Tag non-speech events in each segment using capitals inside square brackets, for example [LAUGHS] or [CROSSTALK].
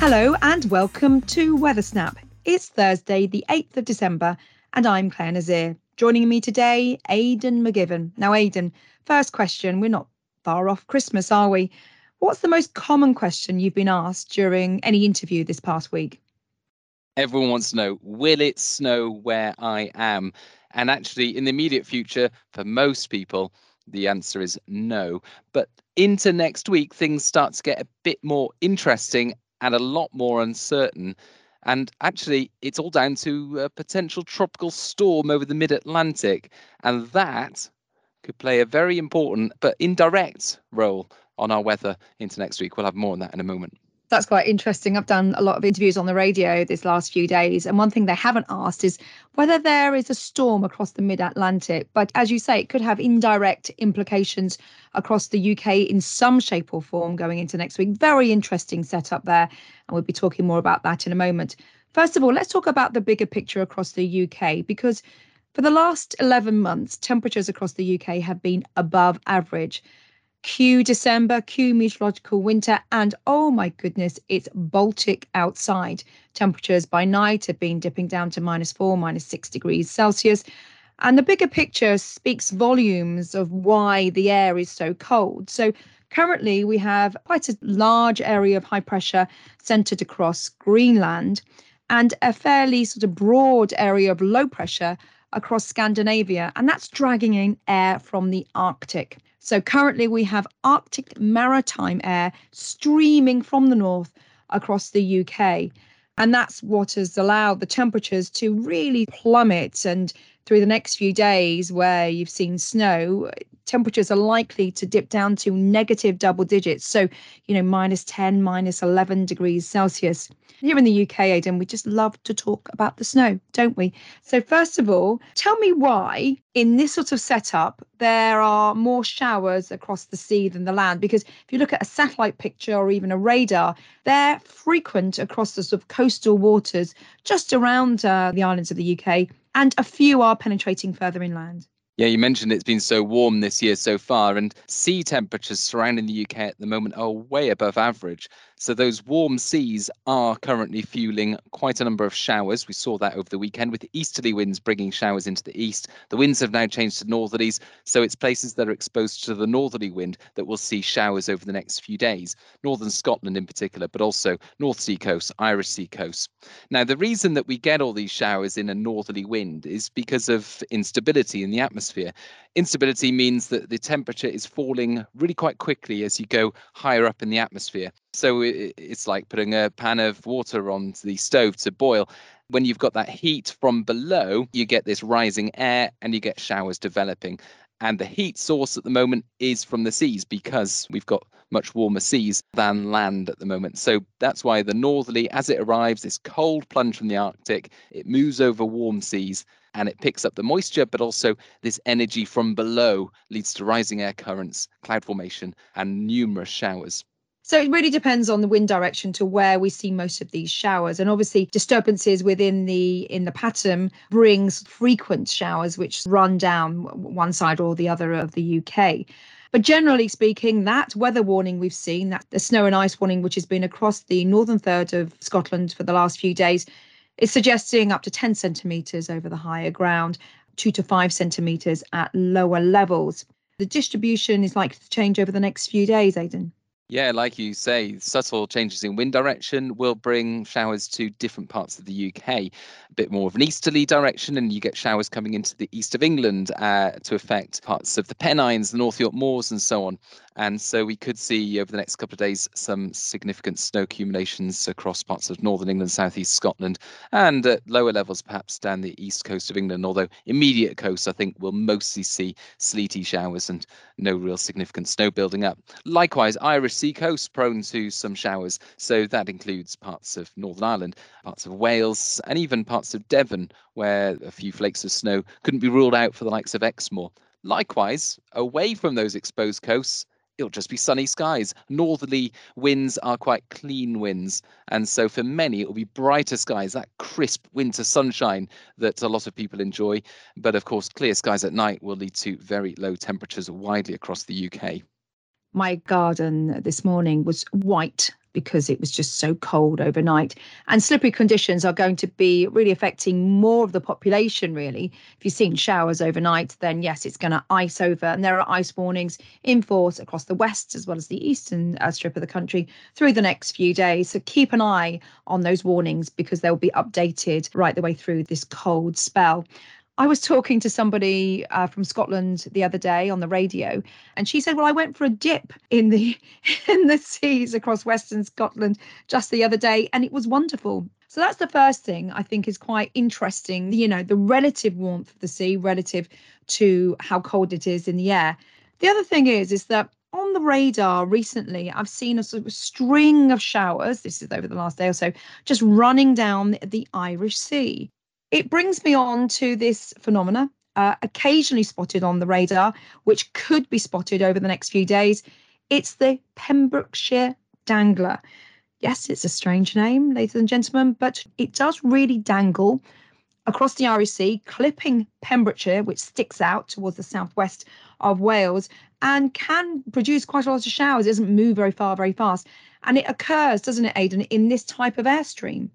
Hello and welcome to Weather Snap. It's Thursday, the 8th of December, and I'm Clare Nasir. Joining me today, Aidan McGivern. Now, Aidan, first question. We're not far off Christmas, are we? What's the most common question you've been asked during any interview this past week? Everyone wants to know will it snow where I am? And actually, in the immediate future, for most people, the answer is no. But into next week, things start to get a bit more interesting and a lot more uncertain. And actually, it's all down to a potential tropical storm over the mid Atlantic. And that could play a very important but indirect role on our weather into next week. We'll have more on that in a moment. That's quite interesting. I've done a lot of interviews on the radio this last few days, and one thing they haven't asked is whether there is a storm across the mid Atlantic. But as you say, it could have indirect implications across the UK in some shape or form going into next week. Very interesting setup there, and we'll be talking more about that in a moment. First of all, let's talk about the bigger picture across the UK because for the last 11 months, temperatures across the UK have been above average. Cue December, cue meteorological winter, and oh my goodness, it's Baltic outside. Temperatures by night have been dipping down to minus four, minus six degrees Celsius. And the bigger picture speaks volumes of why the air is so cold. So currently, we have quite a large area of high pressure centered across Greenland and a fairly sort of broad area of low pressure across Scandinavia. And that's dragging in air from the Arctic. So currently we have Arctic maritime air streaming from the north across the UK. And that's what has allowed the temperatures to really plummet. And through the next few days, where you've seen snow, temperatures are likely to dip down to negative double digits. So, you know, minus 10, minus 11 degrees Celsius. Here in the UK, Aidan, we just love to talk about the snow, don't we? So, first of all, tell me why in this sort of setup there are more showers across the sea than the land. Because if you look at a satellite picture or even a radar, they're frequent across the sort of coastal waters just around uh, the islands of the UK, and a few are penetrating further inland. Yeah, you mentioned it's been so warm this year so far, and sea temperatures surrounding the UK at the moment are way above average. So those warm seas are currently fueling quite a number of showers. We saw that over the weekend with easterly winds bringing showers into the east. The winds have now changed to northerlies, so it's places that are exposed to the northerly wind that will see showers over the next few days. Northern Scotland in particular, but also North Sea coast, Irish Sea coast. Now, the reason that we get all these showers in a northerly wind is because of instability in the atmosphere. Instability means that the temperature is falling really quite quickly as you go higher up in the atmosphere. So it's like putting a pan of water on the stove to boil. When you've got that heat from below, you get this rising air and you get showers developing. And the heat source at the moment is from the seas because we've got much warmer seas than land at the moment. So that's why the northerly, as it arrives, this cold plunge from the Arctic, it moves over warm seas and it picks up the moisture, but also this energy from below leads to rising air currents, cloud formation, and numerous showers. So it really depends on the wind direction to where we see most of these showers. And obviously disturbances within the in the pattern brings frequent showers which run down one side or the other of the UK. But generally speaking, that weather warning we've seen, that the snow and ice warning, which has been across the northern third of Scotland for the last few days, is suggesting up to 10 centimetres over the higher ground, two to five centimetres at lower levels. The distribution is likely to change over the next few days, Aidan. Yeah, like you say, subtle changes in wind direction will bring showers to different parts of the UK. A bit more of an easterly direction, and you get showers coming into the east of England uh, to affect parts of the Pennines, the North York Moors, and so on. And so we could see over the next couple of days some significant snow accumulations across parts of northern England, southeast Scotland, and at lower levels perhaps down the east coast of England. Although immediate coast, I think, will mostly see sleety showers and no real significant snow building up. Likewise, Irish sea coast prone to some showers. So that includes parts of Northern Ireland, parts of Wales, and even parts of Devon, where a few flakes of snow couldn't be ruled out for the likes of Exmoor. Likewise, away from those exposed coasts, it'll just be sunny skies. Northerly winds are quite clean winds. And so for many, it'll be brighter skies, that crisp winter sunshine that a lot of people enjoy. But of course, clear skies at night will lead to very low temperatures widely across the UK my garden this morning was white because it was just so cold overnight. And slippery conditions are going to be really affecting more of the population, really. If you've seen showers overnight, then yes, it's going to ice over. And there are ice warnings in force across the west as well as the eastern uh, strip of the country through the next few days. So keep an eye on those warnings because they'll be updated right the way through this cold spell. I was talking to somebody uh, from Scotland the other day on the radio, and she said, "Well, I went for a dip in the [LAUGHS] in the seas across Western Scotland just the other day, and it was wonderful." So that's the first thing I think is quite interesting. You know, the relative warmth of the sea relative to how cold it is in the air. The other thing is, is that on the radar recently, I've seen a sort of string of showers. This is over the last day or so, just running down the Irish Sea. It brings me on to this phenomena, uh, occasionally spotted on the radar, which could be spotted over the next few days. It's the Pembrokeshire Dangler. Yes, it's a strange name, ladies and gentlemen, but it does really dangle across the Sea, clipping Pembrokeshire, which sticks out towards the southwest of Wales, and can produce quite a lot of showers. It doesn't move very far, very fast. And it occurs, doesn't it, Aidan, in this type of airstream?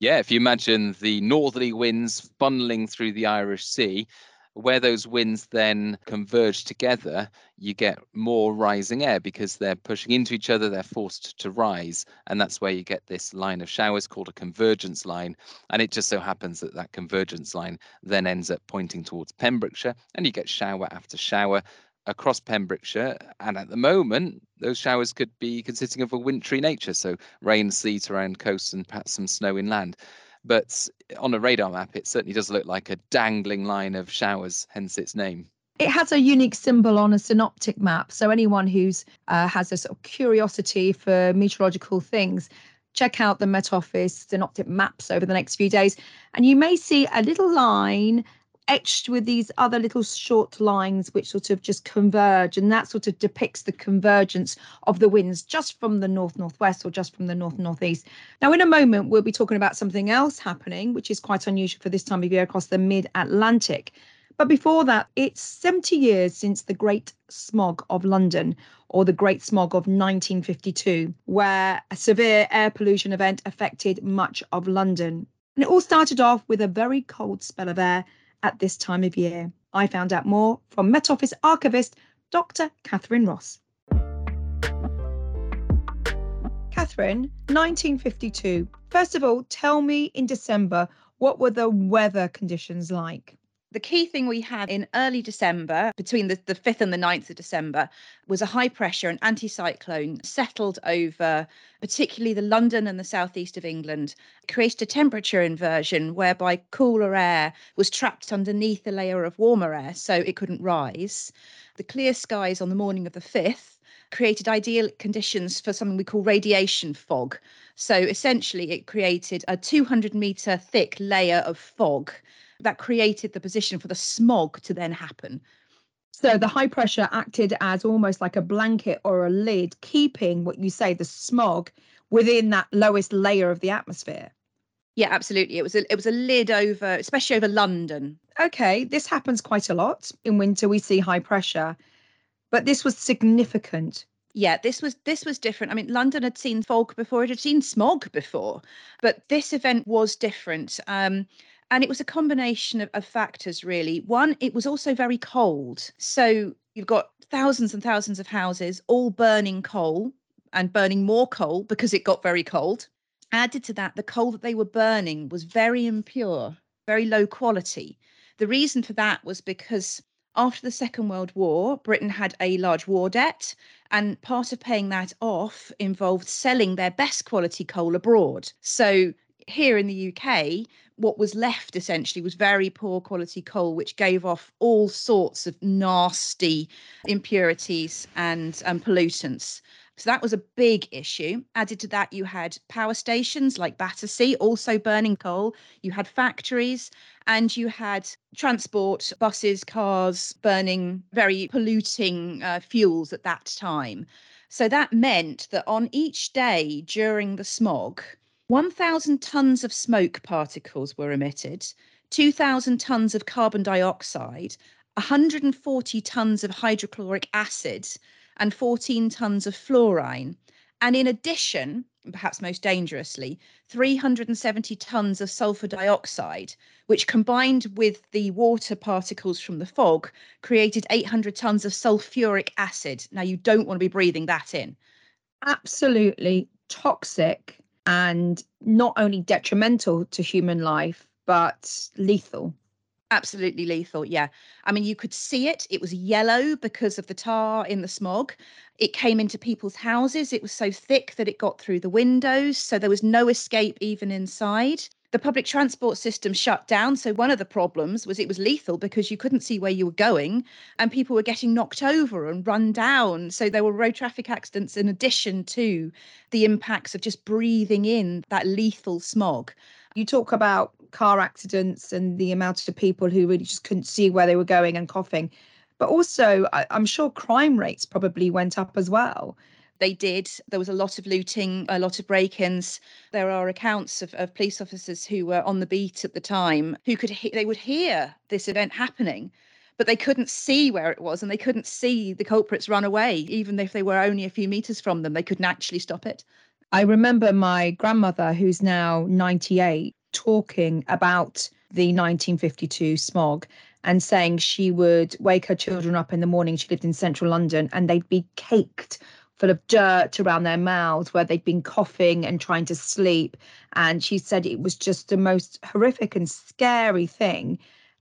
Yeah, if you imagine the northerly winds funneling through the Irish Sea, where those winds then converge together, you get more rising air because they're pushing into each other, they're forced to rise. And that's where you get this line of showers called a convergence line. And it just so happens that that convergence line then ends up pointing towards Pembrokeshire, and you get shower after shower across Pembrokeshire. And at the moment, those showers could be consisting of a wintry nature, so rain, sleet around coasts, and perhaps some snow inland. But on a radar map, it certainly does look like a dangling line of showers, hence its name. It has a unique symbol on a synoptic map. So anyone who's uh, has a sort of curiosity for meteorological things, check out the Met Office synoptic maps over the next few days, and you may see a little line etched with these other little short lines which sort of just converge and that sort of depicts the convergence of the winds just from the north northwest or just from the north northeast. Now in a moment we'll be talking about something else happening which is quite unusual for this time of year across the mid-atlantic. But before that it's 70 years since the great smog of london or the great smog of 1952 where a severe air pollution event affected much of london. And it all started off with a very cold spell of air at this time of year. I found out more from Met Office archivist Dr. Catherine Ross. Catherine, 1952. First of all, tell me in December, what were the weather conditions like? The key thing we had in early December, between the, the 5th and the 9th of December, was a high pressure, an anticyclone settled over particularly the London and the southeast of England, created a temperature inversion whereby cooler air was trapped underneath a layer of warmer air, so it couldn't rise. The clear skies on the morning of the 5th created ideal conditions for something we call radiation fog. So essentially, it created a 200 metre thick layer of fog that created the position for the smog to then happen. So the high pressure acted as almost like a blanket or a lid, keeping what you say the smog within that lowest layer of the atmosphere. Yeah, absolutely. It was a it was a lid over, especially over London. Okay, this happens quite a lot in winter. We see high pressure, but this was significant. Yeah, this was this was different. I mean, London had seen fog before; it had seen smog before, but this event was different. Um, and it was a combination of, of factors, really. One, it was also very cold. So you've got thousands and thousands of houses all burning coal and burning more coal because it got very cold. Added to that, the coal that they were burning was very impure, very low quality. The reason for that was because after the Second World War, Britain had a large war debt, and part of paying that off involved selling their best quality coal abroad. So here in the UK, what was left essentially was very poor quality coal, which gave off all sorts of nasty impurities and um, pollutants. So that was a big issue. Added to that, you had power stations like Battersea also burning coal. You had factories and you had transport, buses, cars burning very polluting uh, fuels at that time. So that meant that on each day during the smog, 1,000 tonnes of smoke particles were emitted, 2,000 tonnes of carbon dioxide, 140 tonnes of hydrochloric acid, and 14 tonnes of fluorine. And in addition, perhaps most dangerously, 370 tons of sulfur dioxide, which combined with the water particles from the fog created 800 tons of sulfuric acid. Now, you don't want to be breathing that in. Absolutely toxic and not only detrimental to human life, but lethal. Absolutely lethal. Yeah. I mean, you could see it. It was yellow because of the tar in the smog. It came into people's houses. It was so thick that it got through the windows. So there was no escape even inside. The public transport system shut down. So one of the problems was it was lethal because you couldn't see where you were going and people were getting knocked over and run down. So there were road traffic accidents in addition to the impacts of just breathing in that lethal smog. You talk about car accidents and the amount of people who really just couldn't see where they were going and coughing. But also, I'm sure crime rates probably went up as well they did. There was a lot of looting, a lot of break ins. There are accounts of, of police officers who were on the beat at the time who could, he- they would hear this event happening, but they couldn't see where it was and they couldn't see the culprits run away, even if they were only a few meters from them. They couldn't actually stop it. I remember my grandmother, who's now 98, talking about the 1952 smog and saying she would wake her children up in the morning. She lived in central London and they'd be caked full of dirt around their mouths where they'd been coughing and trying to sleep. And she said it was just the most horrific and scary thing.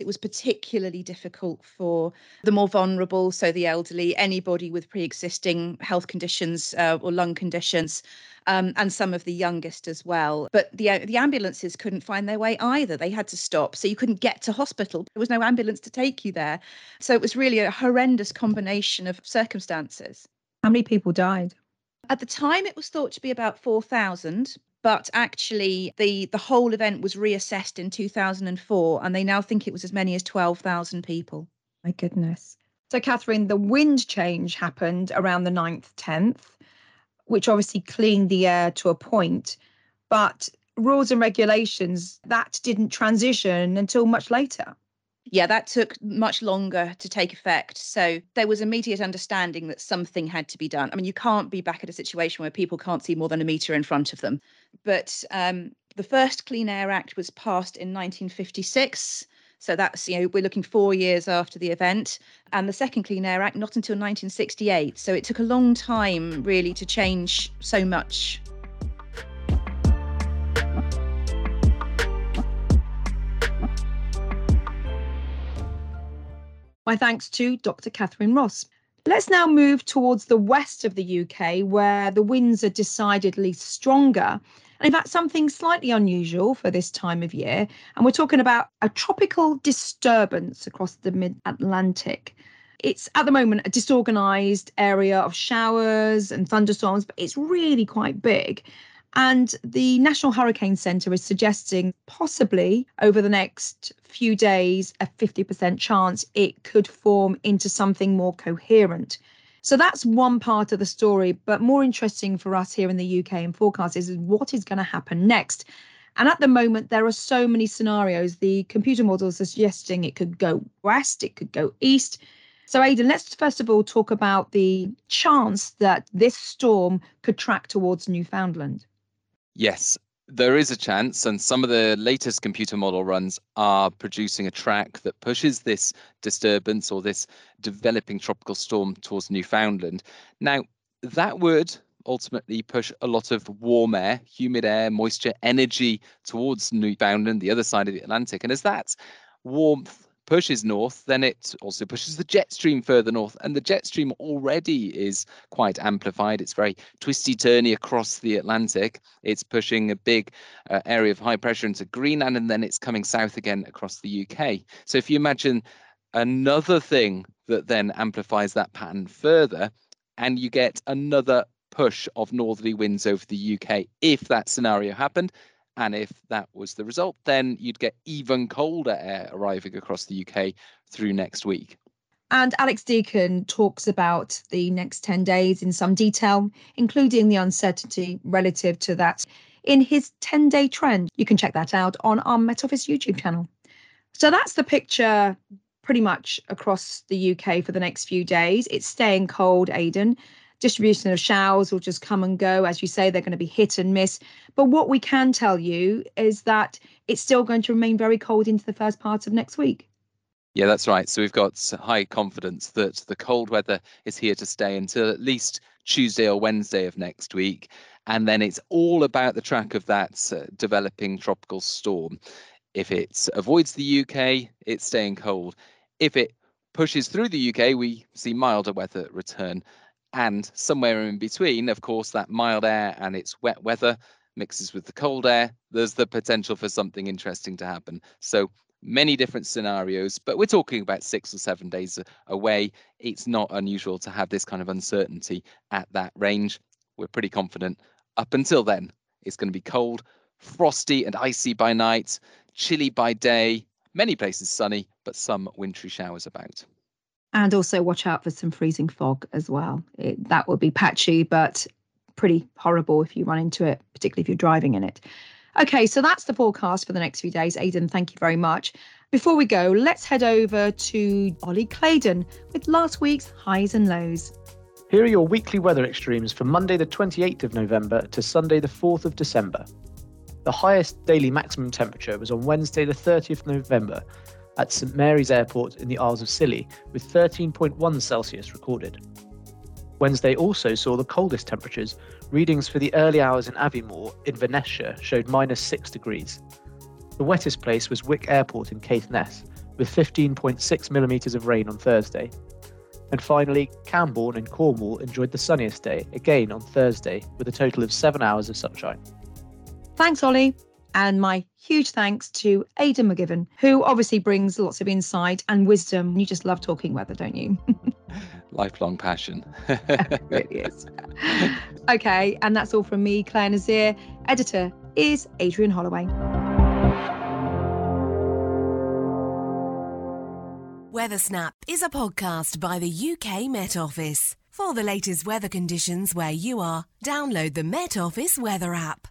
It was particularly difficult for the more vulnerable, so the elderly, anybody with pre existing health conditions uh, or lung conditions. Um, and some of the youngest as well. But the the ambulances couldn't find their way either. They had to stop, so you couldn't get to hospital. There was no ambulance to take you there. So it was really a horrendous combination of circumstances. How many people died? At the time, it was thought to be about 4,000, but actually the the whole event was reassessed in 2004 and they now think it was as many as 12,000 people. My goodness. So Catherine, the wind change happened around the 9th, 10th, which obviously cleaned the air to a point, but rules and regulations that didn't transition until much later yeah, that took much longer to take effect. So there was immediate understanding that something had to be done. I mean, you can't be back at a situation where people can't see more than a metre in front of them. But um, the first Clean Air Act was passed in 1956. So that's, you know, we're looking four years after the event. And the second Clean Air Act, not until 1968. So it took a long time, really, to change so much My thanks to Dr. Catherine Ross. Let's now move towards the west of the UK, where the winds are decidedly stronger. And in fact, something slightly unusual for this time of year. And we're talking about a tropical disturbance across the mid Atlantic. It's at the moment a disorganized area of showers and thunderstorms, but it's really quite big. And the National Hurricane Centre is suggesting possibly over the next few days, a 50% chance it could form into something more coherent. So that's one part of the story. But more interesting for us here in the UK and forecast is what is going to happen next. And at the moment, there are so many scenarios. The computer models are suggesting it could go west, it could go east. So, Aidan, let's first of all talk about the chance that this storm could track towards Newfoundland. Yes, there is a chance, and some of the latest computer model runs are producing a track that pushes this disturbance or this developing tropical storm towards Newfoundland. Now, that would ultimately push a lot of warm air, humid air, moisture, energy towards Newfoundland, the other side of the Atlantic. And as that warmth pushes north, then it also pushes the jet stream further north. And the jet stream already is quite amplified. It's very twisty turny across the Atlantic. It's pushing a big uh, area of high pressure into Greenland, and then it's coming south again across the UK. So if you imagine another thing that then amplifies that pattern further, and you get another push of northerly winds over the UK if that scenario happened, and if that was the result, then you'd get even colder air arriving across the UK through next week. And Alex Deacon talks about the next 10 days in some detail, including the uncertainty relative to that in his 10 day trend. You can check that out on our Met Office YouTube channel. So that's the picture pretty much across the UK for the next few days. It's staying cold, Aidan. Distribution of showers will just come and go. As you say, they're going to be hit and miss. But what we can tell you is that it's still going to remain very cold into the first part of next week. Yeah, that's right. So we've got high confidence that the cold weather is here to stay until at least Tuesday or Wednesday of next week. And then it's all about the track of that uh, developing tropical storm. If it avoids the UK, it's staying cold. If it pushes through the UK, we see milder weather return. And somewhere in between, of course, that mild air and its wet weather mixes with the cold air. There's the potential for something interesting to happen. So many different scenarios, but we're talking about six or seven days away. It's not unusual to have this kind of uncertainty at that range. We're pretty confident. Up until then, it's going to be cold, frosty, and icy by night, chilly by day, many places sunny, but some wintry showers about. And also watch out for some freezing fog as well. It, that will be patchy, but pretty horrible if you run into it, particularly if you're driving in it. Okay, so that's the forecast for the next few days. Aidan, thank you very much. Before we go, let's head over to Ollie Claydon with last week's highs and lows. Here are your weekly weather extremes for Monday, the 28th of November to Sunday, the 4th of December. The highest daily maximum temperature was on Wednesday, the 30th of November, at St Mary's Airport in the Isles of Scilly, with 13.1 Celsius recorded. Wednesday also saw the coldest temperatures. Readings for the early hours in Aviemore in Inverness-shire showed minus 6 degrees. The wettest place was Wick Airport in Caithness, with 15.6 millimetres of rain on Thursday. And finally, Camborne in Cornwall enjoyed the sunniest day, again on Thursday, with a total of 7 hours of sunshine. Thanks, Ollie. And my huge thanks to Aidan McGivern, who obviously brings lots of insight and wisdom. You just love talking weather, don't you? [LAUGHS] Lifelong passion. [LAUGHS] it really is. Okay, and that's all from me, Clare Nasir. Editor is Adrian Holloway. Weathersnap is a podcast by the UK Met Office. For the latest weather conditions where you are, download the Met Office weather app.